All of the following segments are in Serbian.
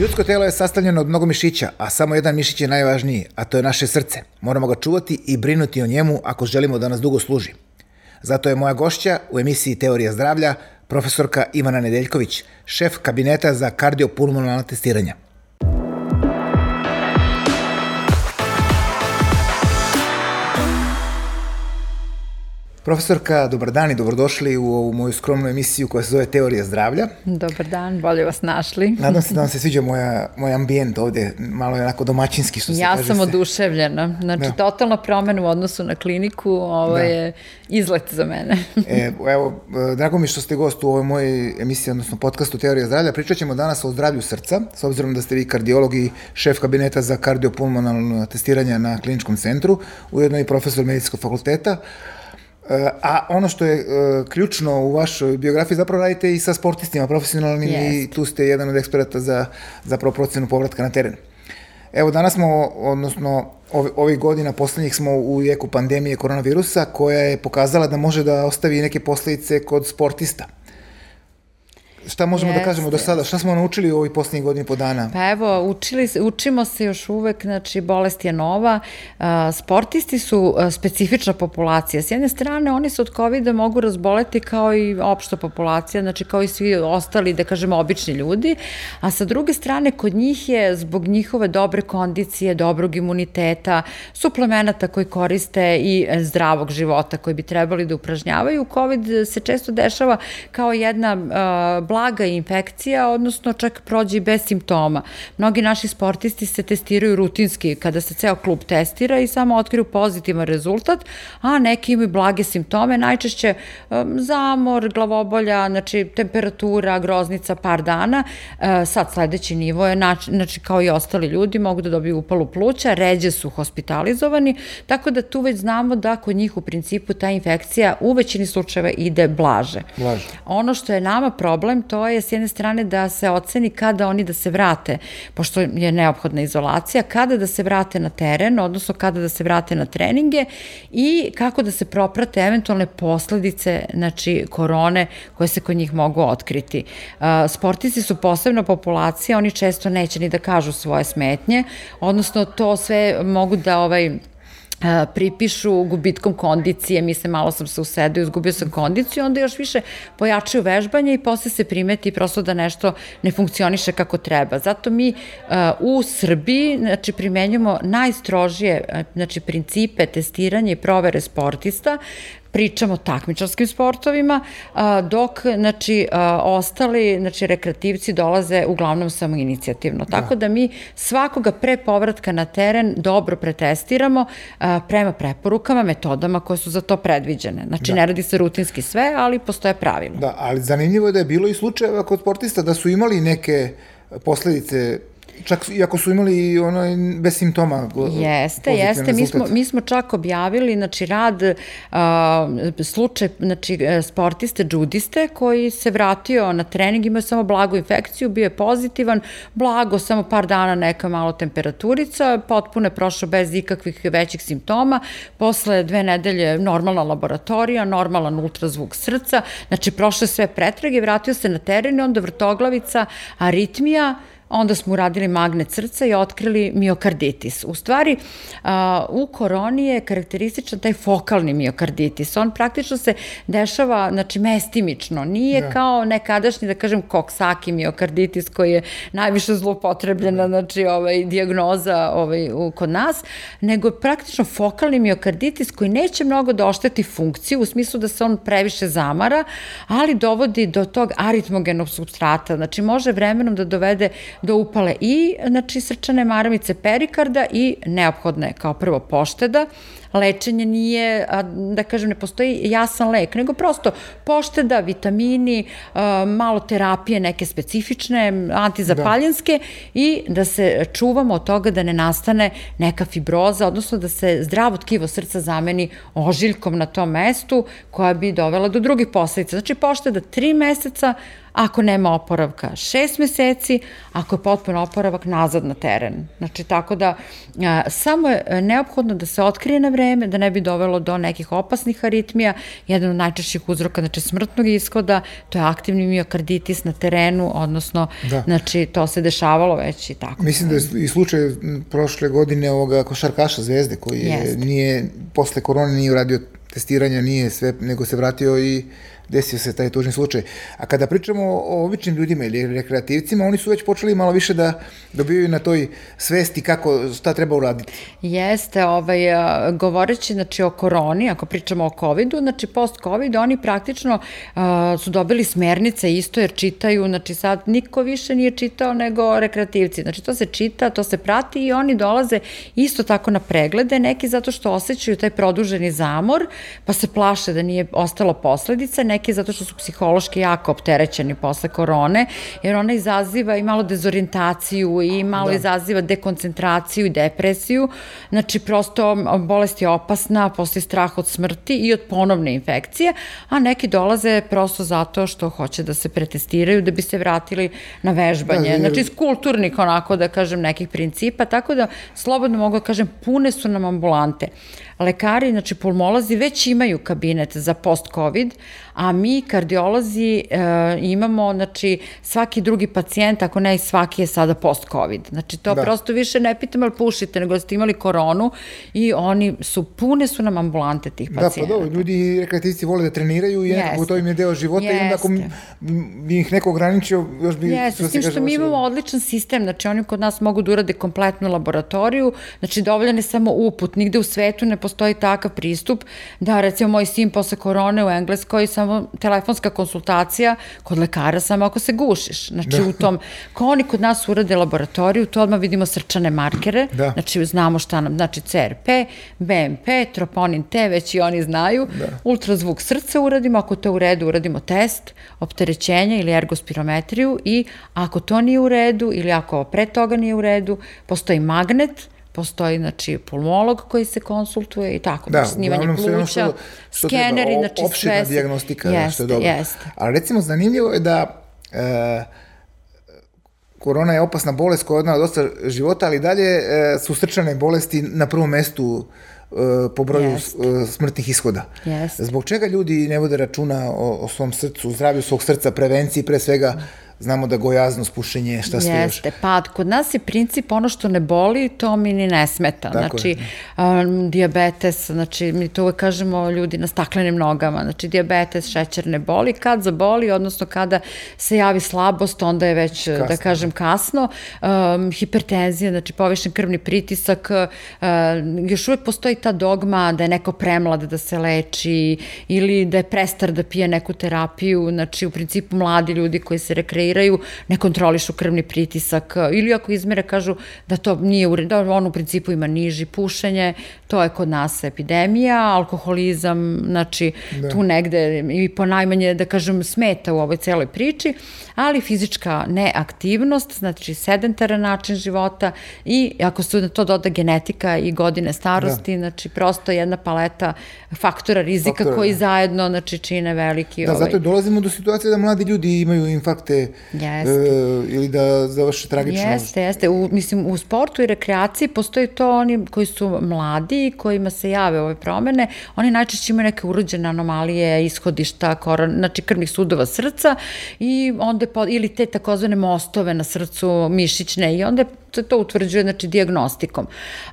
Ljudsko telo je sastavljeno od mnogo mišića, a samo jedan mišić je najvažniji, a to je naše srce. Moramo ga čuvati i brinuti o njemu ako želimo da nas dugo služi. Zato je moja gošća u emisiji Teorija zdravlja profesorka Ivana Nedeljković, šef kabineta za kardiopulmonalna testiranja. Profesorka, dobar dan i dobrodošli u ovu moju skromnu emisiju koja se zove Teorija zdravlja. Dobar dan, bolje vas našli. Nadam se da vam se sviđa moja, moj ambijent ovde, malo je onako domaćinski što se ja kaže. Ja sam se. oduševljena. Znači, da. totalno promena u odnosu na kliniku, ovo da. je izlet za mene. e, evo, drago mi što ste gost u ovoj mojoj emisiji, odnosno podcastu Teorija zdravlja. Pričat ćemo danas o zdravlju srca, s obzirom da ste vi kardiolog i šef kabineta za kardiopulmonalno testiranje na kliničkom centru, ujedno i profesor medicinskog fakulteta. A ono što je uh, ključno u vašoj biografiji, zapravo radite i sa sportistima profesionalnim yes. i tu ste jedan od eksperata za zapravo procenu povratka na teren. Evo, danas smo, odnosno, ove, ovih godina poslednjih smo u jeku pandemije koronavirusa, koja je pokazala da može da ostavi neke posledice kod sportista šta možemo Jeste. da kažemo do sada? Šta smo naučili u ovih poslednjih godina po dana? Pa evo, učili, učimo se još uvek, znači bolest je nova. Sportisti su specifična populacija. S jedne strane, oni se od COVID-a mogu razboleti kao i opšta populacija, znači kao i svi ostali, da kažemo, obični ljudi, a sa druge strane, kod njih je zbog njihove dobre kondicije, dobrog imuniteta, suplemenata koji koriste i zdravog života koji bi trebali da upražnjavaju, COVID se često dešava kao jedna uh, blaga infekcija, odnosno čak prođe i bez simptoma. Mnogi naši sportisti se testiraju rutinski kada se ceo klub testira i samo otkriju pozitivan rezultat, a neki imaju blage simptome, najčešće zamor, glavobolja, znači temperatura, groznica par dana. E, sad sledeći nivo je, znači kao i ostali ljudi, mogu da dobiju upalu pluća, ređe su hospitalizovani, tako da tu već znamo da kod njih u principu ta infekcija u većini slučajeva ide blaže. Blaže. Ono što je nama problem, to je s jedne strane da se oceni kada oni da se vrate, pošto je neophodna izolacija, kada da se vrate na teren, odnosno kada da se vrate na treninge i kako da se proprate eventualne posledice znači, korone koje se kod njih mogu otkriti. Sportisti su posebna populacija, oni često neće ni da kažu svoje smetnje, odnosno to sve mogu da ovaj, pripišu gubitkom kondicije, mislim, malo sam se usedio, izgubio sam kondiciju, onda još više pojačaju vežbanje i posle se primeti prosto da nešto ne funkcioniše kako treba. Zato mi u Srbiji znači, primenjujemo najstrožije znači, principe testiranja i provere sportista pričamo o takmičarskim sportovima, dok znači, ostali znači, rekreativci dolaze uglavnom samo inicijativno. Da. Tako da mi svakoga pre povratka na teren dobro pretestiramo prema preporukama, metodama koje su za to predviđene. Znači, da. ne radi se rutinski sve, ali postoje pravila. Da, ali zanimljivo je da je bilo i slučajeva kod sportista da su imali neke posledice Čak iako su imali ono bez simptoma. Jeste, jeste. Mi smo, mi smo čak objavili znači, rad, a, slučaj znači, sportiste, džudiste koji se vratio na trening, imao samo blagu infekciju, bio je pozitivan, blago, samo par dana neka malo temperaturica, potpuno je prošao bez ikakvih većih simptoma, posle dve nedelje normalna laboratorija, normalan ultrazvuk srca, znači prošle sve pretrage, vratio se na teren i onda vrtoglavica, aritmija, onda smo uradili magnet srca i otkrili miokarditis. U stvari, u koroni je karakterističan taj fokalni miokarditis. On praktično se dešava, znači, mestimično. Nije da. kao nekadašnji, da kažem, koksaki miokarditis koji je najviše zlopotrebljena, znači, ovaj, diagnoza ovaj, u, kod nas, nego praktično fokalni miokarditis koji neće mnogo da ošteti funkciju, u smislu da se on previše zamara, ali dovodi do tog aritmogenog substrata. Znači, može vremenom da dovede do upale i znači, srčane maramice perikarda i neophodne kao prvo pošteda, lečenje nije, da kažem, ne postoji jasan lek, nego prosto pošteda, vitamini, malo terapije neke specifične, antizapaljenske da. i da se čuvamo od toga da ne nastane neka fibroza, odnosno da se zdravo tkivo srca zameni ožiljkom na tom mestu koja bi dovela do drugih posledica. Znači pošteda tri meseca, Ako nema oporavka, šest meseci, ako je potpuno oporavak, nazad na teren. Znači, tako da, a, samo je neophodno da se otkrije na vreme vreme, da ne bi dovelo do nekih opasnih aritmija. Jedan od najčešćih uzroka, znači smrtnog ishoda, to je aktivni miokarditis na terenu, odnosno, da. znači, to se dešavalo već i tako. Mislim da je i slučaj prošle godine ovoga košarkaša Zvezde, koji je, nije, posle korone nije uradio testiranja, nije sve, nego se vratio i desio se taj tužni slučaj. A kada pričamo o običnim ljudima ili rekreativcima, oni su već počeli malo više da dobijaju na toj svesti kako, šta treba uraditi. Jeste, ovaj, govoreći znači, o koroni, ako pričamo o COVID-u, znači post-COVID, oni praktično uh, su dobili smernice isto jer čitaju, znači sad niko više nije čitao nego rekreativci. Znači to se čita, to se prati i oni dolaze isto tako na preglede, neki zato što osjećaju taj produženi zamor, pa se plaše da nije ostalo posledice, neki neki zato što su psihološki jako opterećeni posle korone, jer ona izaziva i malo dezorientaciju i malo da. izaziva dekoncentraciju i depresiju. Znači, prosto bolest je opasna, postoji strah od smrti i od ponovne infekcije, a neki dolaze prosto zato što hoće da se pretestiraju, da bi se vratili na vežbanje. Da, znači, iz kulturnih, onako da kažem, nekih principa, tako da slobodno mogu da kažem, pune su nam ambulante lekari, znači pulmolozi, već imaju kabinet za post-covid, a mi kardiolozi e, imamo, znači, svaki drugi pacijent, ako ne i svaki je sada post-covid. Znači, to da. prosto više ne pitamo ali pušite, nego ste imali koronu i oni su, pune su nam ambulante tih pacijenta. Da, pa dobro, ljudi rekreativci vole da treniraju i nekako to im je deo života Jeste. i onda ako bi ih neko ograničio, još bi... Jeste, s tim što mi imamo odličan sistem, znači oni kod nas mogu da urade kompletnu laboratoriju, znači dovoljan je samo uput, nigde u svetu ne postoji takav pristup da recimo moj sin posle korone u Engleskoj samo telefonska konsultacija kod lekara samo ako se gušiš. Znači da. u tom, ko oni kod nas urade laboratoriju, to odmah vidimo srčane markere, da. znači znamo šta nam, znači CRP, BMP, troponin T, već i oni znaju, da. ultrazvuk srca uradimo, ako to u redu uradimo test, opterećenja ili ergospirometriju i ako to nije u redu ili ako pre toga nije u redu, postoji magnet, postoji znači pulmolog koji se konsultuje i tako, da, snimanje pluća, što, što skeneri, treba, znači opširna sve. diagnostika, jeste, što je dobro. Jeste. Ali recimo zanimljivo je da e, korona je opasna bolest koja odnala dosta života, ali dalje e, su srčane bolesti na prvom mestu e, po broju Jest. E, smrtnih ishoda. Jest. Zbog čega ljudi ne vode računa o, o svom srcu, zdravlju svog srca, prevenciji pre svega, znamo da gojaznost, pušenje, šta sve još. Jeste, pa kod nas je princip ono što ne boli, to mi ni ne smeta. Tako znači, um, diabetes, znači, mi to uvek kažemo ljudi na staklenim nogama, znači, diabetes, šećer ne boli, kad zaboli, odnosno kada se javi slabost, onda je već, da kasno. da kažem, kasno. Um, hipertenzija, znači, povišen krvni pritisak, uh, još uvek postoji ta dogma da je neko premlad da se leči ili da je prestar da pije neku terapiju, znači, u principu mladi ljudi koji se rekreiraju kontroliraju, ne kontrolišu krvni pritisak ili ako izmere kažu da to nije u da on u principu ima niži pušenje, to je kod nas epidemija, alkoholizam, znači da. tu negde i po najmanje da kažem smeta u ovoj celoj priči, ali fizička neaktivnost, znači sedentaran način života i ako se na to doda genetika i godine starosti, da. znači prosto jedna paleta faktora rizika faktora, koji da. zajedno znači čine veliki da, ovaj... zato dolazimo do situacije da mladi ljudi imaju infarkte Jeste. E, ili da završe tragično. Jeste, jeste. U, mislim, u sportu i rekreaciji postoji to oni koji su mladi, kojima se jave ove promene, oni najčešće imaju neke urođene anomalije, ishodišta, koron, znači krvnih sudova srca i onda po, ili te takozvane mostove na srcu mišićne i onda se to utvrđuje znači diagnostikom.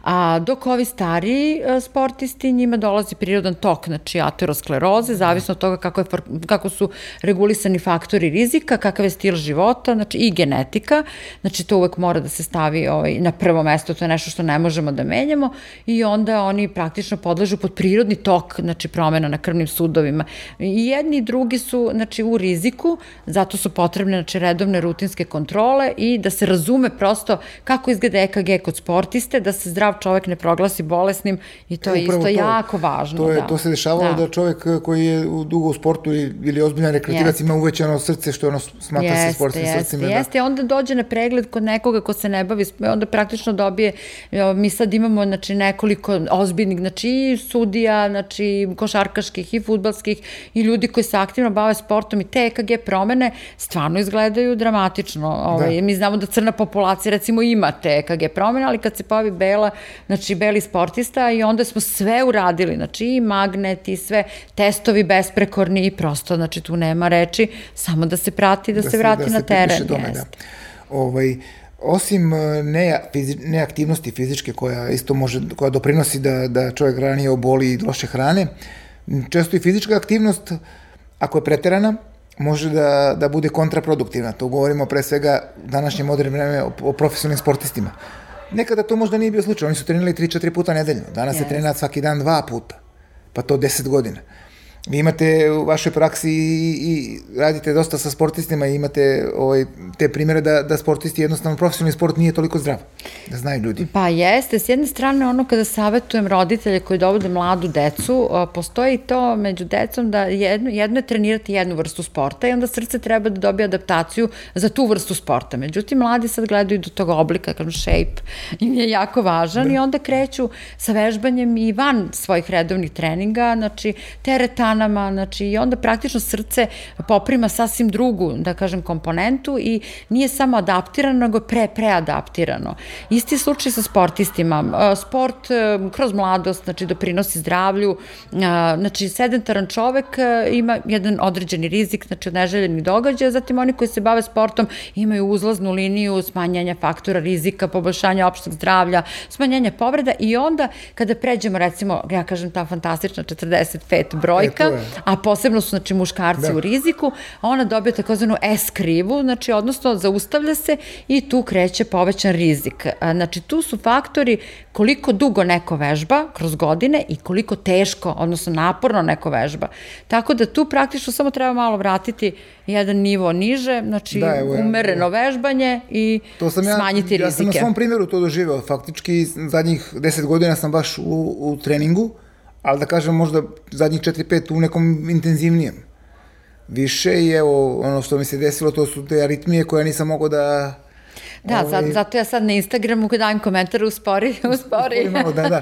A dok ovi stariji e, sportisti njima dolazi prirodan tok, znači ateroskleroze, zavisno od toga kako, je, kako su regulisani faktori rizika, kakav je stil života, znači i genetika, znači to uvek mora da se stavi ovaj, na prvo mesto, to je nešto što ne možemo da menjamo i onda oni praktično podležu pod prirodni tok, znači promena na krvnim sudovima. I jedni i drugi su znači u riziku, zato su potrebne znači redovne rutinske kontrole i da se razume prosto kako izgleda EKG kod sportiste, da se zdrav čovek ne proglasi bolesnim i to je isto to, jako važno. To, je, da. to se dešavalo da. da čovek koji je dugo u sportu ili ozbiljan rekreativac yes. ima uvećano srce što ono smatra yes. Sa sportskim jeste, srcima. Jeste, da. onda dođe na pregled kod nekoga ko se ne bavi, onda praktično dobije, mi sad imamo znači, nekoliko ozbiljnih, znači i sudija, znači košarkaških i futbalskih i ljudi koji se aktivno bave sportom i te EKG promene stvarno izgledaju dramatično. Ovaj, da. Mi znamo da crna populacija recimo ima te EKG promene, ali kad se pojavi bela, znači beli sportista i onda smo sve uradili, znači i magnet i sve testovi besprekorni i prosto, znači tu nema reči, samo da se prati, da, da se vrati da na teren. Tome, da. Ovaj, osim e, ne, fizi, neaktivnosti fizičke koja isto može, koja doprinosi da, da čovjek ranije oboli i loše hrane, često i fizička aktivnost, ako je preterana, može da, da bude kontraproduktivna. To govorimo pre svega u današnje moderne vreme o, o profesionalnim sportistima. Nekada to možda nije bio slučaj, oni su trenirali 3-4 puta nedeljno, danas yes. se trenira svaki dan dva puta, pa to 10 godina vi imate u vašoj praksi i, i radite dosta sa sportistima i imate ovaj, te primere da, da sportisti jednostavno profesionalni sport nije toliko zdrav, da znaju ljudi. Pa jeste, s jedne strane ono kada savetujem roditelje koji dovode mladu decu, postoji to među decom da jedno, jedno je trenirati jednu vrstu sporta i onda srce treba da dobije adaptaciju za tu vrstu sporta. Međutim, mladi sad gledaju do tog oblika, kažem shape, im je jako važan da. i onda kreću sa vežbanjem i van svojih redovnih treninga, znači teretana ranama, znači i onda praktično srce poprima sasvim drugu, da kažem, komponentu i nije samo adaptirano, nego pre, preadaptirano. Isti slučaj sa sportistima. Sport e, kroz mladost, znači, doprinosi zdravlju, znači, sedentaran čovek e, ima jedan određeni rizik, znači, od neželjenih događaja, zatim oni koji se bave sportom imaju uzlaznu liniju smanjanja faktora rizika, poboljšanja opšteg zdravlja, smanjenja povreda i onda kada pređemo, recimo, ja kažem ta fantastična 45 brojka, a posebno su znači muškarci da. u riziku, a ona dobija takozvanu S krivu, znači odnosno zaustavlja se i tu kreće povećan rizik. Znači tu su faktori koliko dugo neko vežba kroz godine i koliko teško, odnosno naporno neko vežba. Tako da tu praktično samo treba malo vratiti jedan nivo niže, znači da, evo, umereno da. vežbanje i to sam ja, smanjiti rizike. Ja sam na svom primjeru to doživeo. Faktički zadnjih deset godina sam baš u, u treningu, ali da kažem možda zadnjih 4-5 u nekom intenzivnijem. Više i evo, ono što mi se desilo, to su te aritmije koje nisam mogao da Da, ovaj, zato, zato ja sad na Instagramu kada dajem komentar uspori, uspori. malo, da, da.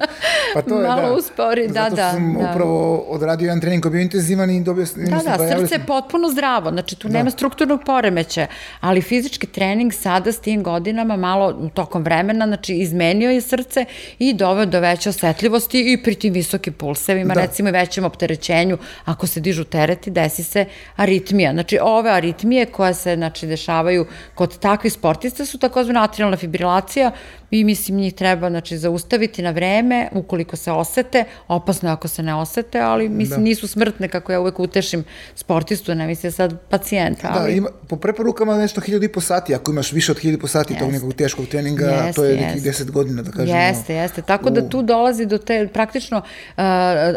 Pa to je, malo da. uspori, da, zato da. sam da. upravo odradio jedan trening koji bio intenzivan i dobio... Da, da, srce je potpuno zdravo, znači tu da. nema strukturnog poremeća, ali fizički trening sada s tim godinama malo tokom vremena, znači izmenio je srce i doveo do veće osetljivosti i pri tim visokim pulsevima, da. recimo i većem opterećenju, ako se dižu tereti, desi se aritmija. Znači ove aritmije koje se znači, dešavaju kod takvih sportista su takozvana atrialna fibrilacija i mislim njih treba znači, zaustaviti na vreme ukoliko se osete, opasno ako se ne osete, ali mislim da. nisu smrtne kako ja uvek utešim sportistu, ne mislim sad pacijenta. Da, ali... Da, ima, po preporukama nešto hiljada i po sati, ako imaš više od hiljada i po sati jeste. tog nekog teškog treninga, jeste, to je nekih deset godina, da kažemo. Jeste, jeste, tako da tu dolazi do te, praktično, uh,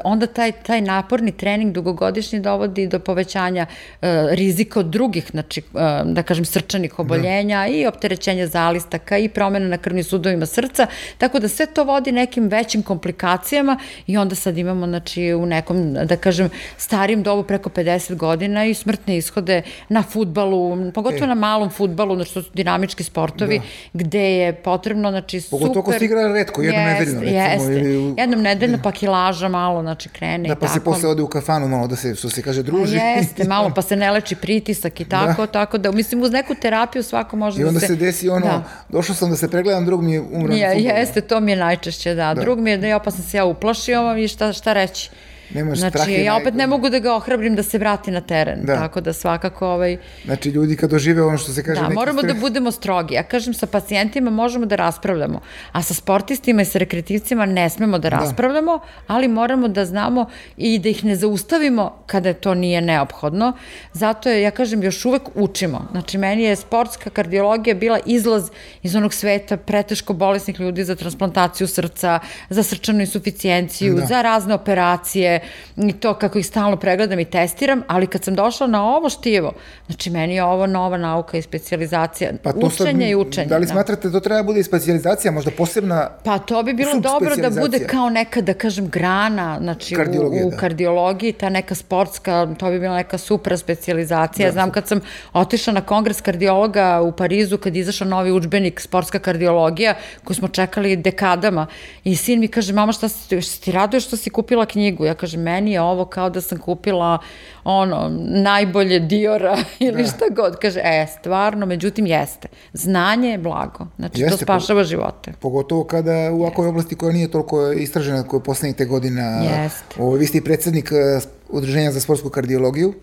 onda taj, taj naporni trening dugogodišnji dovodi do povećanja uh, rizika od drugih, znači, uh, da kažem, srčanih oboljenja da. i opterećenja zalistaka i promena na krvni sudovima srca, tako da sve to vodi nekim većim komplikacijama i onda sad imamo, znači, u nekom, da kažem, starijem dobu preko 50 godina i smrtne ishode na futbalu, pogotovo e. na malom futbalu, znači to su dinamički sportovi, da. gde je potrebno, znači, super... Pogotovo ako se igra redko, jednom jest, nedeljno, recimo. Jeste, ili... jednom nedeljno, pa kilaža malo, znači, krene da, i tako. Da, pa se posle ode u kafanu malo da se, što se kaže, druži. A jeste, malo, pa se ne leči pritisak i tako, da. tako da, mislim, uz neku terapiju svako može I da se... I onda se desi ono, da. došao sam da se pregledam, drug mi je umro. Ja, jeste, to mi je najčešće, da. da. Drug mi je da ja pa sam se ja uplašio i šta, šta reći. Nemaš znači, strah ja opet ne mogu da ga ohrabrim da se vrati na teren, da. tako da svakako ovaj... Znači, ljudi kad dožive ono što se kaže... Da, moramo strah... da budemo strogi. Ja kažem, sa pacijentima možemo da raspravljamo, a sa sportistima i sa rekreativcima ne smemo da, da raspravljamo, da. ali moramo da znamo i da ih ne zaustavimo kada to nije neophodno. Zato je, ja kažem, još uvek učimo. Znači, meni je sportska kardiologija bila izlaz iz onog sveta preteško bolesnih ljudi za transplantaciju srca, za srčanu insuficijenciju, da. za razne operacije, i to kako ih stalno pregledam i testiram, ali kad sam došla na ovo štivo, znači meni je ovo nova nauka i specializacija, pa učenje sad, i učenje. Da li da. smatrate da to treba da bude i specializacija, možda posebna Pa to bi bilo dobro da bude kao neka, da kažem, grana, znači u, u da. kardiologiji, ta neka sportska, to bi bila neka super specializacija. Da, Znam kad sam otišla na kongres kardiologa u Parizu, kad izašao novi učbenik sportska kardiologija, koju smo čekali dekadama, i sin mi kaže, mama šta si, šta ti raduješ što si kupila knjigu? Ja kažem, meni je ovo kao da sam kupila ono, najbolje Diora ili da. šta god. Kaže, e, stvarno, međutim, jeste. Znanje je blago. Znači, jeste, to spašava po, živote. Pogotovo kada u ovakvoj oblasti koja nije toliko istražena koja je poslednjih te godina. Jeste. Ovo, vi ste i predsednik eh, Udruženja za sportsku kardiologiju.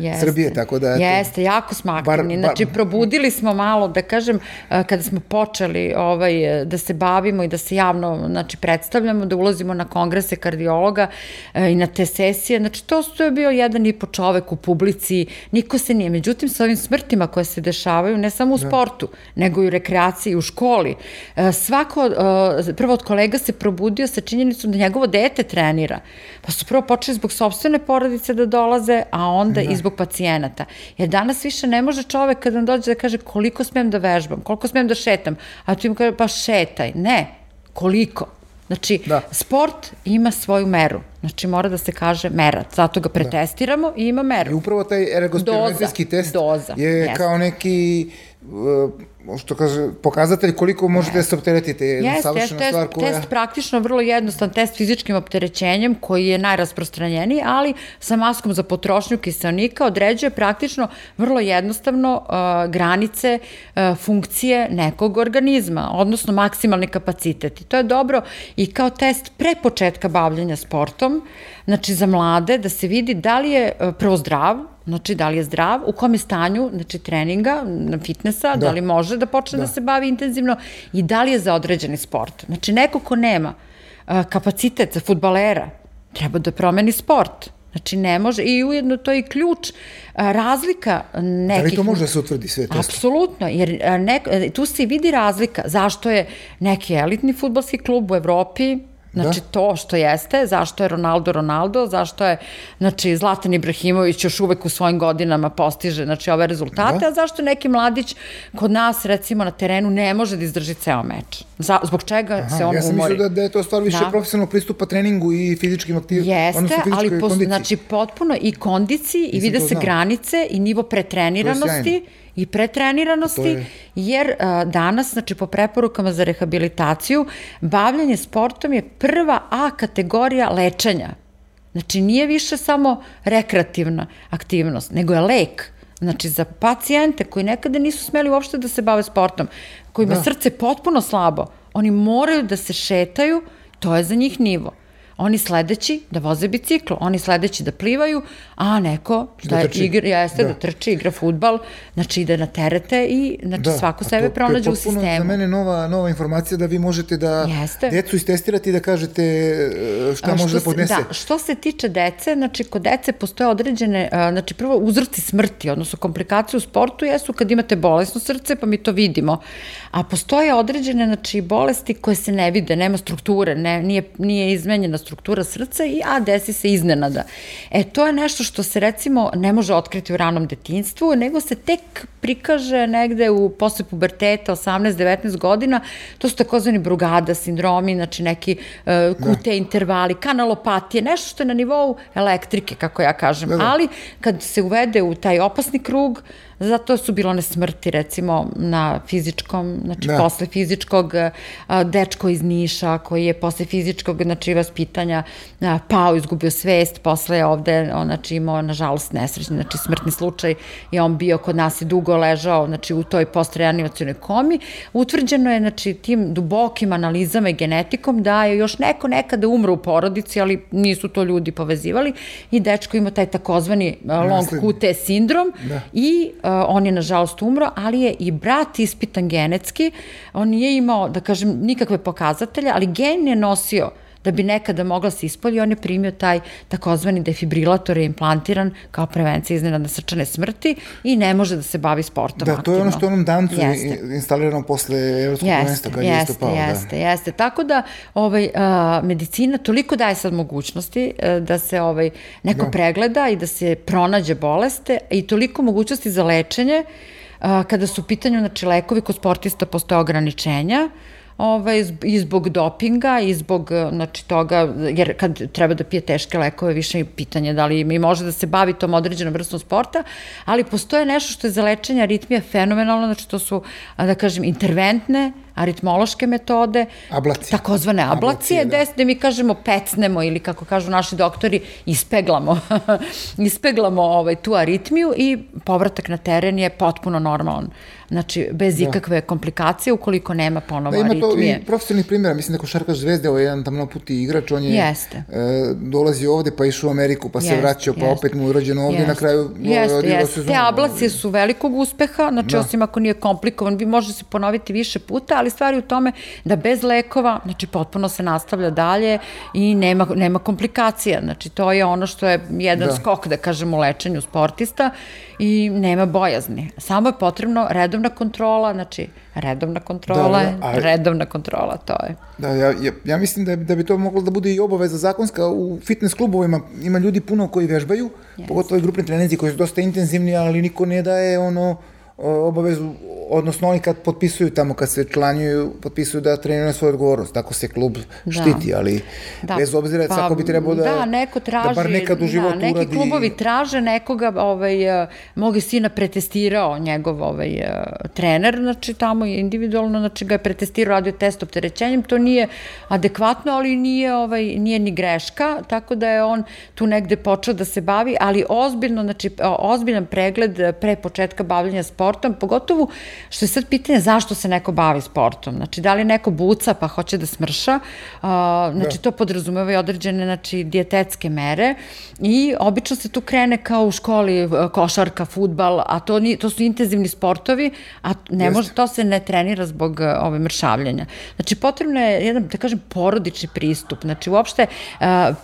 Jeste. Srbije, tako da... Eto, Jeste, jako smo aktivni. Bar, bar, znači, probudili smo malo, da kažem, eh, kada smo počeli ovaj, da se bavimo i da se javno znači, predstavljamo, da ulazimo na kongrese kardiologa eh, i na te sesije. Znači, to je bio jedan i po čovek u publici, niko se nije. Međutim, sa ovim smrtima koje se dešavaju, ne samo u da. sportu, nego i u rekreaciji, u školi, svako, prvo od kolega se probudio sa činjenicom da njegovo dete trenira. Pa su prvo počeli zbog sobstvene porodice da dolaze, a onda da. i zbog zbog pacijenata. Jer danas više ne može čovek kada nam dođe da kaže koliko smem da vežbam, koliko smem da šetam, a ti mu kaže pa šetaj. Ne, koliko. Znači, da. sport ima svoju meru. Znači, mora da se kaže mera. Zato ga da. pretestiramo da. i ima meru. I upravo taj ergospirometrijski test doza, je jest. kao neki što kaže, pokazatelj koliko možete da se opteretite. Je yes, savršena test, stvar koja... Test praktično vrlo jednostavan, test fizičkim opterećenjem koji je najrasprostranjeniji, ali sa maskom za potrošnju kiselnika određuje praktično vrlo jednostavno uh, granice uh, funkcije nekog organizma, odnosno maksimalni kapacitet. I to je dobro i kao test pre početka bavljanja sportom, znači za mlade, da se vidi da li je uh, prvo zdrav, Znači, da li je zdrav, u kom je stanju, znači, treninga, fitnessa, da, da li može da počne da. da se bavi intenzivno i da li je za određeni sport. Znači, neko ko nema uh, kapacitet za futbalera, treba da promeni sport. Znači, ne može, i ujedno to je i ključ, razlika nekih... Da li to može da se utvrdi sve testom? Apsolutno, jer nek, tu se i vidi razlika zašto je neki elitni futbalski klub u Evropi Znači, da. to što jeste, zašto je Ronaldo Ronaldo, zašto je, znači, Zlatan Ibrahimović još uvek u svojim godinama postiže, znači, ove rezultate, da. a zašto neki mladić kod nas, recimo, na terenu ne može da izdrži ceo meč? Za, zbog čega Aha, se on umori? Ja sam umori? mislio da, da je to stvar više da. profesionalnog pristupa treningu i fizičkim aktivnostima. Jeste, ali pos, znači, potpuno i kondiciji, i vide se znao. granice, i nivo pretreniranosti, i pretreniranosti, je... jer a, danas, znači po preporukama za rehabilitaciju, bavljanje sportom je prva A kategorija lečenja. Znači nije više samo rekreativna aktivnost, nego je lek. Znači za pacijente koji nekada nisu smeli uopšte da se bave sportom, kojima da. srce potpuno slabo, oni moraju da se šetaju, to je za njih nivo oni sledeći da voze biciklo, oni sledeći da plivaju, a neko šta da je igra, jeste da. da trči, igra futbal, znači ide na terete i znači da, svako sebe to, pronađe to u sistemu. za mene nova, nova informacija da vi možete da jeste. decu istestirate i da kažete e, šta može da podnese. Da, što se tiče dece, znači kod dece postoje određene, znači prvo uzroci smrti, odnosno komplikacije u sportu jesu kad imate bolesno srce, pa mi to vidimo, a postoje određene znači, bolesti koje se ne vide, nema strukture, ne, nije, nije izmenjena struktura struktura srca i a desi se iznenada. E, to je nešto što se recimo ne može otkriti u ranom detinstvu, nego se tek prikaže negde u posle puberteta, 18-19 godina, to su takozvani brugada sindromi, znači neki uh, kute da. intervali, kanalopatije, nešto što je na nivou elektrike, kako ja kažem, da, da. ali kad se uvede u taj opasni krug, Zato su bilo one smrti, recimo, na fizičkom, znači da. posle fizičkog, a, dečko iz Niša, koji je posle fizičkog, znači, vaspitanja a, pao, izgubio svest, posle je ovde, on, znači, imao, nažalost, nesrećni, znači, smrtni slučaj, i on bio kod nas i dugo ležao, znači, u toj postreanimacijonoj komi. Utvrđeno je, znači, tim dubokim analizama i genetikom da je još neko nekada umro u porodici, ali nisu to ljudi povezivali i dečko ima taj takozvani long QT sindrom da. i Uh, on je nažalost umro, ali je i brat ispitan genetski, on nije imao, da kažem, nikakve pokazatelje, ali gen je nosio da bi nekada mogla se ispolji, on je primio taj takozvani defibrilator je implantiran kao prevencija iznenadne srčane smrti i ne može da se bavi sportom Da, to je ono što onom dancu jeste. instalirano posle evropskog prvenstva kad jeste, je isto pao. Jeste, da. jeste. Tako da ovaj, a, medicina toliko daje sad mogućnosti a, e, da se ovaj, neko da. pregleda i da se pronađe boleste i toliko mogućnosti za lečenje a, kada su u pitanju znači, lekovi kod sportista postoje ograničenja, ovaj, i zbog dopinga i zbog znači, toga, jer kad treba da pije teške lekove, više je pitanje da li i može da se bavi tom određenom vrstom sporta, ali postoje nešto što je za lečenje aritmija fenomenalno, znači to su, da kažem, interventne aritmološke metode, ablacije. takozvane ablacije, ablacije da. gde mi kažemo pecnemo ili kako kažu naši doktori, ispeglamo, ispeglamo ovaj, tu aritmiju i povratak na teren je potpuno normalan. Znači, bez da. ikakve komplikacije, ukoliko nema ponovo da, ima aritmije. Ima to i profesionalnih primjera, mislim da košarkaš zvezde, ovo je jedan tamno puti igrač, on je Jeste. E, dolazi ovde, pa išao u Ameriku, pa Jeste, se vraćao, pa opet mu urađeno ovde, Jeste. na kraju Jeste, Jeste. Te ablacije su velikog uspeha, znači da. osim ako nije komplikovan, bi može se ponoviti više puta, ali stvari u tome da bez lekova, znači potpuno se nastavlja dalje i nema, nema komplikacija, znači to je ono što je jedan da. skok, da kažemo, u lečenju sportista i nema bojazni. Samo je potrebno redovna kontrola, znači redovna kontrola, da, da, a... redovna kontrola, to je. Da, ja, ja, ja mislim da, da bi to moglo da bude i obaveza zakonska u fitness klubovima. Ima ljudi puno koji vežbaju, yes. pogotovo i grupni trenerzi koji su dosta intenzivni, ali niko ne daje ono obavezu, odnosno oni kad potpisuju tamo, kad se članjuju, potpisuju da treniraju na svoju odgovornost, tako se klub da. štiti, ali da. bez obzira pa, svako bi trebao da, da, neko traži, da bar nekad u da, životu da, neki uradi. Neki klubovi traže nekoga, ovaj, eh, mogi sina pretestirao njegov ovaj, eh, trener, znači tamo je individualno, znači ga je pretestirao, radio test opterećenjem, to nije adekvatno, ali nije, ovaj, nije ni greška, tako da je on tu negde počeo da se bavi, ali ozbiljno, znači ozbiljan pregled pre početka bavljanja sporta sportom, pogotovo što je sad pitanje zašto se neko bavi sportom. Znači, da li neko buca pa hoće da smrša, a, znači da. to podrazumeva i određene znači, dijetetske mere i obično se tu krene kao u školi košarka, futbal, a to, ni, to su intenzivni sportovi, a ne Jeste. može, to se ne trenira zbog ove mršavljanja. Znači, potrebno je jedan, da kažem, porodični pristup, znači uopšte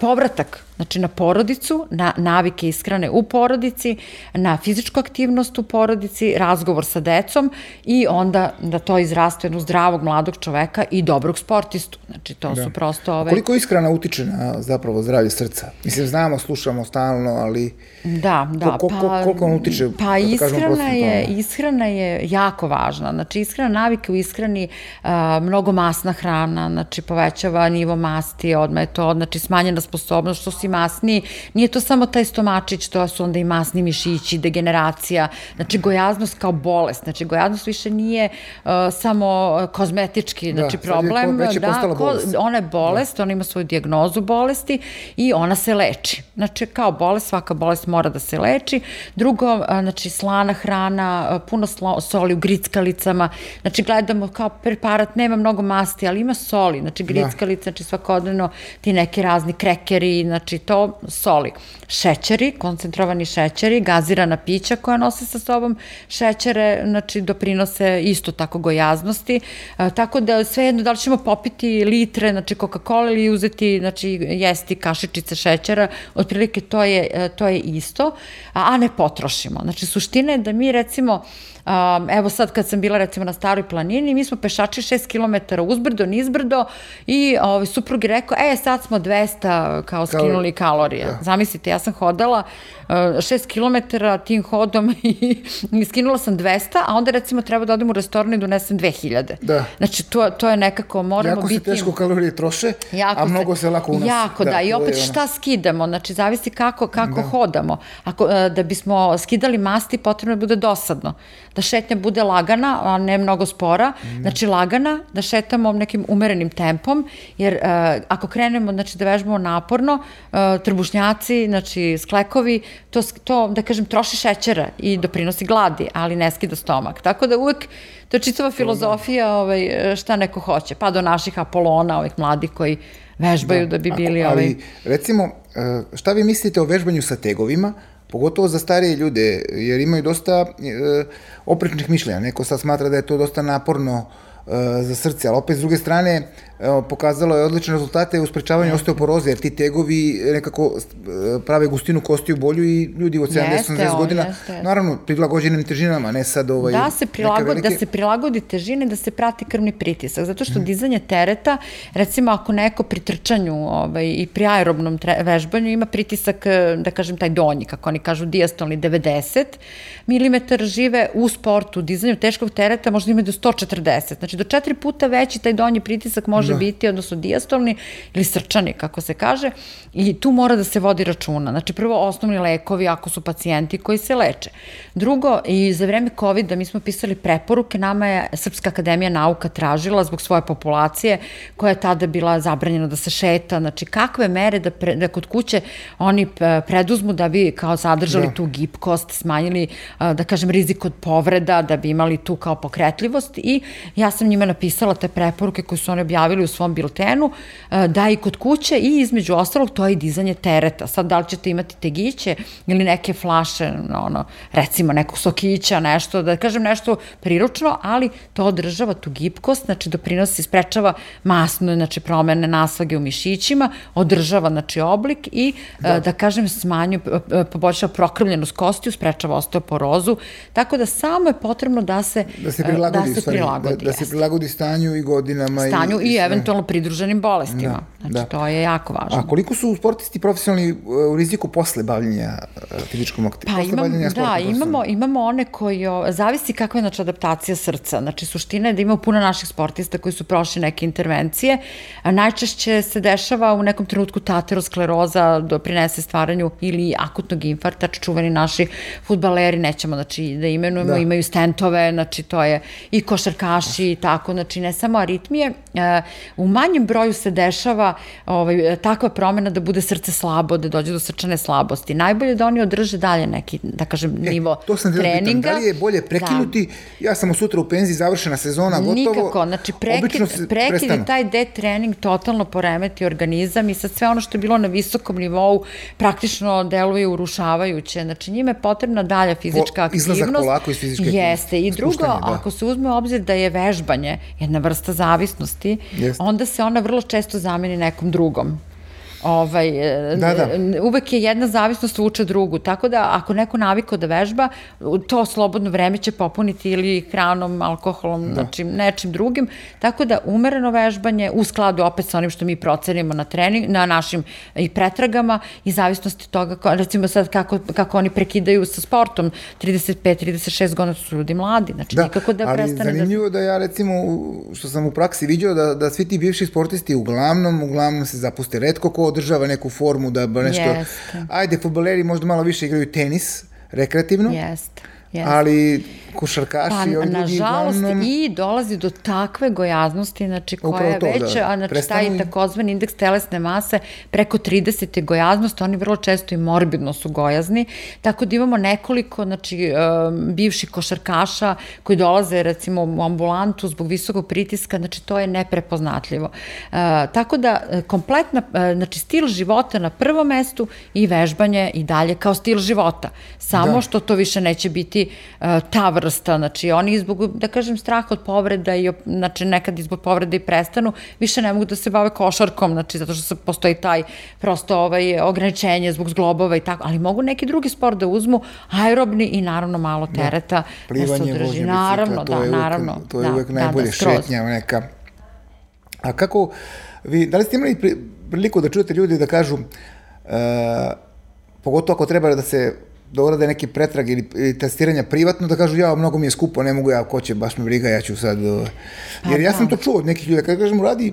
povratak Znači na porodicu, na navike ishrane u porodici, na fizičku aktivnost u porodici, razgovor sa decom i onda da to izraste jednu zdravog mladog čoveka i dobrog sportistu. Znači to da. su prosto ove... Koliko ishrana utiče na zapravo zdravlje srca? Mislim, znamo, slušamo stalno, ali... Da, da. Ko, ko, pa, koliko on utiče? Pa da ishrana, je, ishrana je jako važna. Znači ishrana, navike u ishrani, uh, mnogo masna hrana, znači povećava nivo masti, odmah je to, znači smanjena sposobnost, što si masniji. Nije to samo taj stomačić, to su onda i masni mišići, degeneracija, znači gojaznost kao bolest. Znači gojaznost više nije uh, samo kozmetički da, znači, problem. Je, da, ko, ona je bolest, da. ona ima svoju dijagnozu bolesti i ona se leči. Znači kao bolest, svaka bolest mora da se leči. Drugo, znači slana hrana, puno soli u grickalicama, znači gledamo kao preparat, nema mnogo masti, ali ima soli, znači da. grickalica, znači svakodnevno ti neki razni krekeri, znači to soli. Šećeri, koncentrovani šećeri, gazirana pića koja nose sa sobom šećere, znači doprinose isto tako gojaznosti, e, tako da sve jedno da li ćemo popiti litre, znači Coca-Cola ili uzeti, znači jesti kašičice šećera, otprilike to je, e, to je isto, a, a ne potrošimo. Znači suština je da mi recimo Um, evo sad kad sam bila recimo na staroj planini, mi smo pešači 6 km uzbrdo, nizbrdo i ovaj, suprug je rekao, e sad smo 200 kao skinuli kalorije. Da. Zamislite, ja sam hodala 6 km tim hodom i, i skinula sam 200, a onda recimo treba da odem u restoran i donesem 2000. Da. Znači to, to je nekako, moramo jako biti... Jako se teško kalorije troše, jako a mnogo se lako unosi. Jako, da, da i opet šta skidamo, znači zavisi kako, kako da. hodamo. Ako, e, da bismo skidali masti, potrebno je da bude dosadno. Da šetnja bude lagana, a ne mnogo spora. Mm. Znači lagana, da šetamo nekim umerenim tempom, jer uh, ako krenemo znači, da vežbamo naporno, uh, trbušnjaci, znači sklekovi, to, to, da kažem, troši šećera i doprinosi gladi, ali ne skida stomak. Tako da uvek, to je čitava filozofija ovaj, šta neko hoće, pa do naših Apolona, ovih mladih koji vežbaju da, da bi bili... Ako, ali, ovaj... recimo, e, šta vi mislite o vežbanju sa tegovima, pogotovo za starije ljude, jer imaju dosta e, oprečnih mišljenja. Neko sad smatra da je to dosta naporno e, za srce, ali opet s druge strane, pokazalo je odlične rezultate u sprečavanju osteoporoze, jer ti tegovi nekako e, prave gustinu kostiju bolju i ljudi od 70-80 godina, jeste. naravno, prilagođenim težinama, ne sad ovaj, da se, prilagodi, velike... da se prilagodi težine, da se prati krvni pritisak, zato što mm. dizanje tereta, recimo ako neko pri trčanju ovaj, i pri aerobnom tre, vežbanju ima pritisak, e, da kažem, taj donji, kako oni kažu, diastolni 90 mm žive u sportu, u dizanju teškog tereta možda ima do 140, znači do četiri puta veći taj donji pritisak može može da. biti, odnosno dijastolni ili srčani, kako se kaže, i tu mora da se vodi računa. Znači, prvo, osnovni lekovi ako su pacijenti koji se leče. Drugo, i za vreme COVID-a mi smo pisali preporuke, nama je Srpska akademija nauka tražila zbog svoje populacije, koja je tada bila zabranjena da se šeta, znači kakve mere da, pre, da kod kuće oni preduzmu da bi kao zadržali da. tu gipkost, smanjili, da kažem, rizik od povreda, da bi imali tu kao pokretljivost i ja sam njima napisala te preporuke koje su oni objavili u svom biltenu, e, da i kod kuće i između ostalog to je i dizanje tereta. Sad da li ćete imati tegiće ili neke flaše, ono, recimo nekog sokića, nešto, da kažem nešto priručno, ali to održava tu gipkost, znači doprinosi, sprečava masno, znači promene naslage u mišićima, održava znači oblik i e, da, da kažem smanju, e, poboljšava prokrvljenost kostiju, sprečava osteoporozu, tako da samo je potrebno da se da se prilagodi, da se, prilagodi, da, da se prilagodi stanju i godinama stanju i, i eventualno pridruženim bolestima. Da, znači, da. to je jako važno. A koliko su sportisti profesionalni uh, u riziku posle bavljenja uh, fizičkom aktivnosti? Pa imam, da, imamo, imamo one koji, o, zavisi kakva je znači, adaptacija srca. Znači, suština je da imamo puno naših sportista koji su prošli neke intervencije. A najčešće se dešava u nekom trenutku tateroskleroza doprinese stvaranju ili akutnog infarta, čuveni naši futbaleri, nećemo znači, da imenujemo, da. imaju stentove, znači to je i košarkaši i tako, znači ne samo aritmije, u manjem broju se dešava ovaj, takva promena da bude srce slabo, da dođe do srčane slabosti. Najbolje da oni održe dalje neki, da kažem, e, nivo to sam treninga. Da li je bolje prekinuti? Da. Ja sam sutra u penziji, završena sezona, gotovo. Nikako, znači prekid, prekid je taj dead trening totalno poremeti organizam i sad sve ono što je bilo na visokom nivou praktično deluje urušavajuće. Znači njima je potrebna dalja fizička po, aktivnost. Izlazak polako iz fizičke Jeste. I drugo, da. ako se uzme obzir da je vežbanje jedna vrsta zavisnosti, Jest. onda se ona vrlo često zameni nekom drugom. Ovaj, da, da. Uvek je jedna zavisnost vuče drugu, tako da ako neko naviko da vežba, to slobodno vreme će popuniti ili hranom, alkoholom, da. znači nečim drugim, tako da umereno vežbanje u skladu opet sa onim što mi procenimo na trening, na našim i pretragama i zavisnosti toga, recimo sad kako, kako oni prekidaju sa sportom, 35-36 godina su ljudi mladi, znači da, nikako da prestane da... Ali zanimljivo da ja recimo, što sam u praksi vidio, da, da svi ti bivši sportisti uglavnom, uglavnom se zapuste redko ko održava neku formu da nešto... Jeste. Ajde, futboleri možda malo više igraju tenis, rekreativno. Jeste. Jeste. ali košarkaši pa, ljudi nažalost uglavnom... i dolazi do takve gojaznosti znači koja je već da, a znači prestanu... taj takozvani indeks telesne mase preko 30 je gojaznost oni vrlo često i morbidno su gojazni tako da imamo nekoliko znači bivših košarkaša koji dolaze recimo u ambulantu zbog visokog pritiska znači to je neprepoznatljivo uh, tako da uh, kompletna uh, znači stil života na prvom mestu i vežbanje i dalje kao stil života samo da. što to više neće biti uh, ta vrsta znači oni zbog, da kažem, straha od povreda i, znači nekad izbog povreda i prestanu, više ne mogu da se bave košarkom, znači zato što se postoji taj prosto ovaj ograničenje zbog zglobova i tako, ali mogu neki drugi sport da uzmu, aerobni i naravno malo da, tereta. Da, plivanje, da vožnje naravno, to da, je naravno, uvek, to je da, uvek najbolje da, da, šetnja neka. A kako, vi, da li ste imali priliku da čujete ljudi da kažu, uh, pogotovo ako treba da se da urade neki pretrag ili, ili testiranja privatno, da kažu ja, mnogo mi je skupo, ne mogu ja, ko će, baš me briga, ja ću sad... Uh, jer ja sam to čuo od nekih ljudi, kada kažem, radi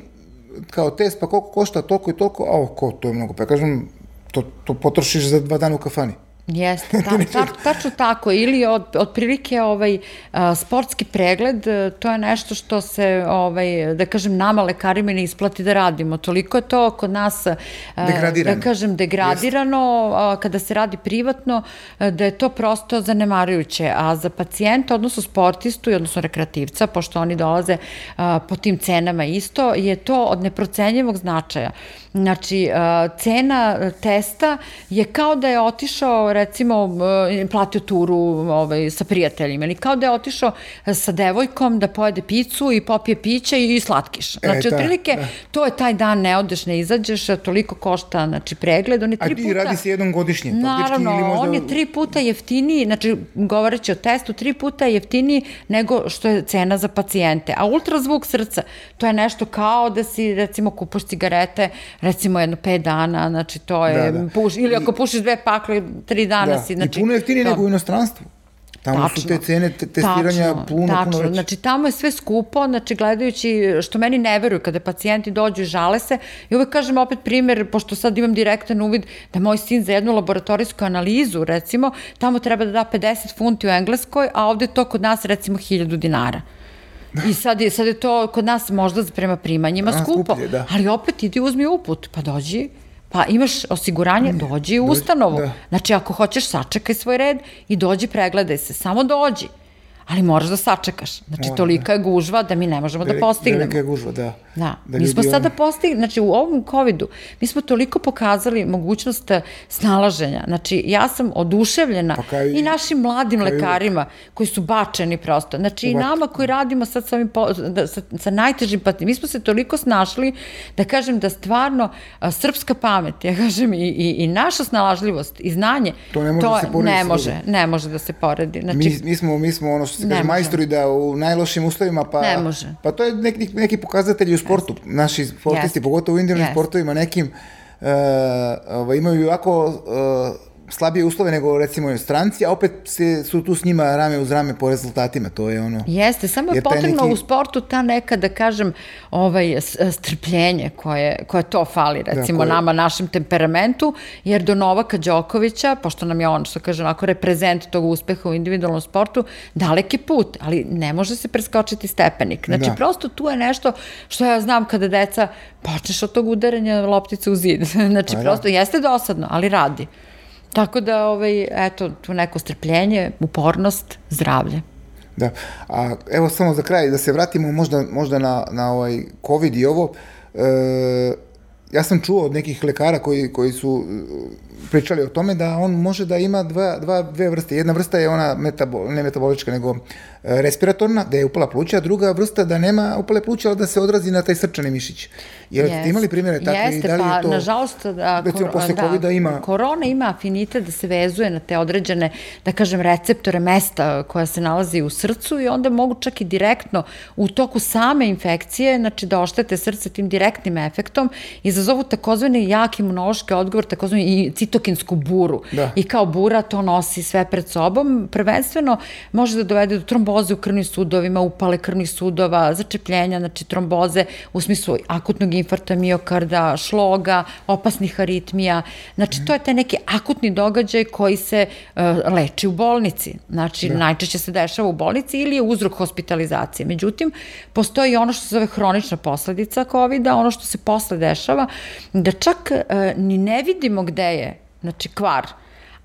kao test, pa koliko košta, toliko i toliko, a ko, to je mnogo, pa kažem, to, to potrošiš za dva dana u kafani. Jeste, ta, ta, tačno tako, ili od, otprilike ovaj, a, sportski pregled, e, to je nešto što se, ovaj, da kažem, nama lekarima ne isplati da radimo. Toliko je to kod nas, a, da kažem, degradirano, a, kada se radi privatno, a, da je to prosto zanemarujuće, a za pacijenta, odnosno sportistu i odnosno rekreativca, pošto oni dolaze a, po tim cenama isto, je to od neprocenjivog značaja. Znači, a, cena testa je kao da je otišao recimo e, platio turu ovaj, sa prijateljima ili kao da je otišao sa devojkom da pojede picu i popije piće i slatkiš. E, znači, e, da, otprilike, da. to je taj dan, ne odeš, ne izađeš, toliko košta znači, pregled. On je tri A ti radi se jednom godišnje? Naravno, ili možda... on je tri puta jeftiniji, znači, govoreći o testu, tri puta jeftiniji nego što je cena za pacijente. A ultrazvuk srca, to je nešto kao da si, recimo, kupuš cigarete, recimo jedno pet dana, znači to je, da, da. Puš, ili ako pušiš dve pakle, tri dana da. si, znači... I puno jeftinije nego u inostranstvu. Tamo tačno, su te cene te testiranja tačno, puno, tačno. puno veće. Znači, tamo je sve skupo, znači, gledajući, što meni ne veruju, kada pacijenti dođu i žale se, i uvek kažem opet primer, pošto sad imam direktan uvid, da moj sin za jednu laboratorijsku analizu, recimo, tamo treba da da 50 funti u Engleskoj, a ovde to kod nas, recimo, 1000 dinara. I sad je, sad je to kod nas možda prema primanjima a, skupo, skuplje, da. ali opet idi uzmi uput, pa dođi, Pa imaš osiguranje, dođi u ustanovu. Da. Znači, ako hoćeš, sačekaj svoj red i dođi, pregledaj se. Samo dođi ali moraš da sačekaš. Znači, Mora, tolika da. je gužva da mi ne možemo Velik, da postignemo. Velika je gužva, da. Da, da mi smo sada postigli, znači u ovom COVID-u, mi smo toliko pokazali mogućnost eh, snalaženja. Znači, ja sam oduševljena pa kaj, i našim mladim kaj, lekarima koji su bačeni prosto. Znači, i nama koji radimo sad sa, ovim, da, sa, sa najtežim patim. Mi smo se toliko snašli da kažem da stvarno a, srpska pamet, ja kažem, i, i, i naša snalažljivost i znanje, to ne može, to, da se poredi ne može, ne može da se poredi. Znači, mi, mi, smo, mi smo ono što se kaže majstori da u najlošim uslovima, pa, ne može. pa to je neki, neki pokazatelji u sportu. Yes. Naši sportisti, yes. pogotovo u individualnim yes. sportovima, nekim uh, imaju jako uh, slabije uslove nego recimo stranci, a opet se, su tu s njima rame uz rame po rezultatima, to je ono... Jeste, samo je potrebno neki... u sportu ta neka, da kažem, ovaj, strpljenje koje, koje to fali, da, recimo da, koje... nama, našem temperamentu, jer do Novaka Đokovića, pošto nam je on, što kaže, onako reprezent tog uspeha u individualnom sportu, daleki put, ali ne može se preskočiti stepenik. Znači, da. prosto tu je nešto što ja znam kada deca počneš od tog udaranja loptice u zid. znači, pa, prosto da. jeste dosadno, ali radi. Tako da, ovaj, eto, tu neko strpljenje, upornost, zdravlje. Da, a evo samo za kraj, da se vratimo možda, možda na, na ovaj COVID i ovo, e, ja sam čuo od nekih lekara koji, koji su pričali o tome da on može da ima dva, dva, dve vrste. Jedna vrsta je ona metabol, ne metabolička, nego e, respiratorna, da je upala pluća, a druga vrsta da nema upale pluća, ali da se odrazi na taj srčani mišić. Jer ste imali primjere takve Jeste, da li pa, je to... nažalost, da, recimo, posle da, COVID-a ima... Korona ima afinitet da se vezuje na te određene, da kažem, receptore mesta koja se nalazi u srcu i onda mogu čak i direktno u toku same infekcije, znači da oštete srce tim direktnim efektom, izazovu takozvani jak imunološki odgovor, takozvani i citokinsku buru. Da. I kao bura to nosi sve pred sobom. Prvenstveno može da dovede do tromboze u krvnim sudovima, upale krvnih sudova, začepljenja, znači tromboze u smislu akutnog infarta miokarda, šloga, opasnih aritmija. Znači, to je taj neki akutni događaj koji se uh, leči u bolnici. Znači, da. najčešće se dešava u bolnici ili je uzrok hospitalizacije. Međutim, postoji ono što se zove hronična posledica COVID-a, ono što se posle dešava, da čak uh, ni ne vidimo gde je znači kvar,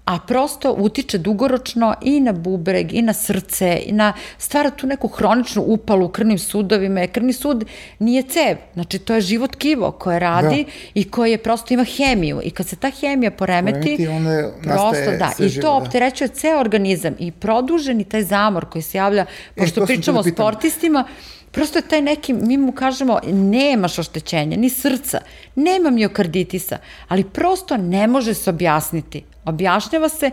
a prosto utiče dugoročno i na bubreg, i na srce, i na stvara tu neku hroničnu upalu u krvnim sudovima. Krvni sud nije cev, znači to je život kivo koje radi da. i koje prosto ima hemiju. I kad se ta hemija poremeti, poremeti prosto da, i to da. opterećuje ceo organizam i produženi taj zamor koji se javlja, e, pošto e, pričamo o sportistima, prosto je taj neki, mi mu kažemo, nemaš oštećenja, ni srca, nema miokarditisa, ali prosto ne može se objasniti. Objašnjava se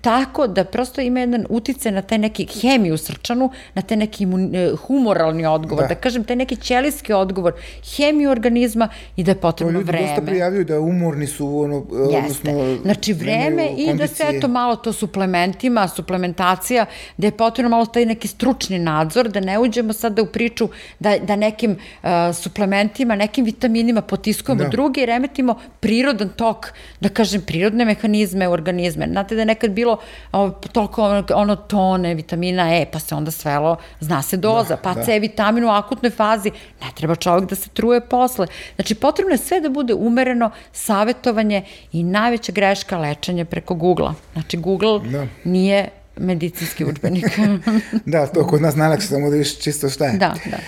tako da prosto ima jedan utice na taj neki hemiju srčanu, na taj neki imun, e, humoralni odgovor, da. da kažem, taj neki ćelijski odgovor, hemiju organizma i da je potrebno vreme. Ljudi dosta prijavljuju da umorni su, ono, Jeste. odnosno... Znači, vreme i da se eto malo to suplementima, suplementacija, da je potrebno malo taj neki stručni nadzor, da ne uđemo sada u priču da, da nekim uh, suplementima, nekim vitaminima potiskujemo da. druge i remetimo prirodan tok, da kažem, prirodne mehanizme u organizme. Znate da je nekad bilo o, toliko ono, ono tone vitamina E, pa se onda svelo, zna se doza, da, pa da. C vitamin u akutnoj fazi, ne treba čovjek da se truje posle. Znači, potrebno je sve da bude umereno, savetovanje i najveća greška lečenje preko Google-a. Znači, Google da. nije medicinski učbenik. da, to kod nas najlakše, samo da viš čisto šta je. Da, da.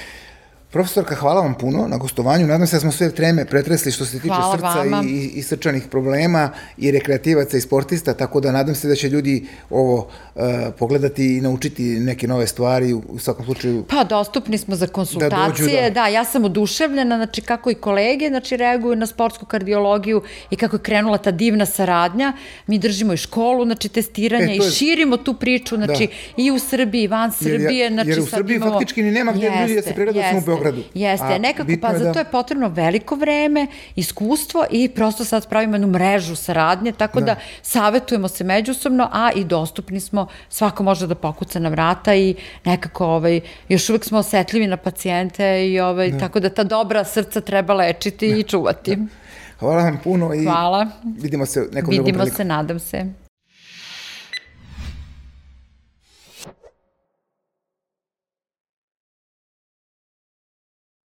Profesorka, hvala vam puno na gostovanju. Nadam se da smo sve treme pretresli što se tiče hvala srca i, i srčanih problema i rekreativaca i sportista, tako da nadam se da će ljudi ovo uh, pogledati i naučiti neke nove stvari u, u svakom slučaju. Pa, dostupni smo za konsultacije, da, da. da, ja sam oduševljena, znači kako i kolege znači, reaguju na sportsku kardiologiju i kako je krenula ta divna saradnja. Mi držimo i školu, znači testiranja e, i širimo tu priču, znači da. i u Srbiji, i van Srbije. Jer, znači, jer u Srbiji imamo... faktički ni nema gde ljudi da se pregledaju u Beogradu Beogradu. Jeste, A, nekako, pa za da... to je potrebno veliko vreme, iskustvo i prosto sad pravimo jednu mrežu saradnje, tako da, da savetujemo se međusobno, a i dostupni smo, svako može da pokuca na vrata i nekako ovaj, još uvek smo osetljivi na pacijente i ovaj, da. tako da ta dobra srca treba lečiti da. i čuvati. Da. Hvala vam puno i Hvala. vidimo se nekom Vidimo se, nadam se.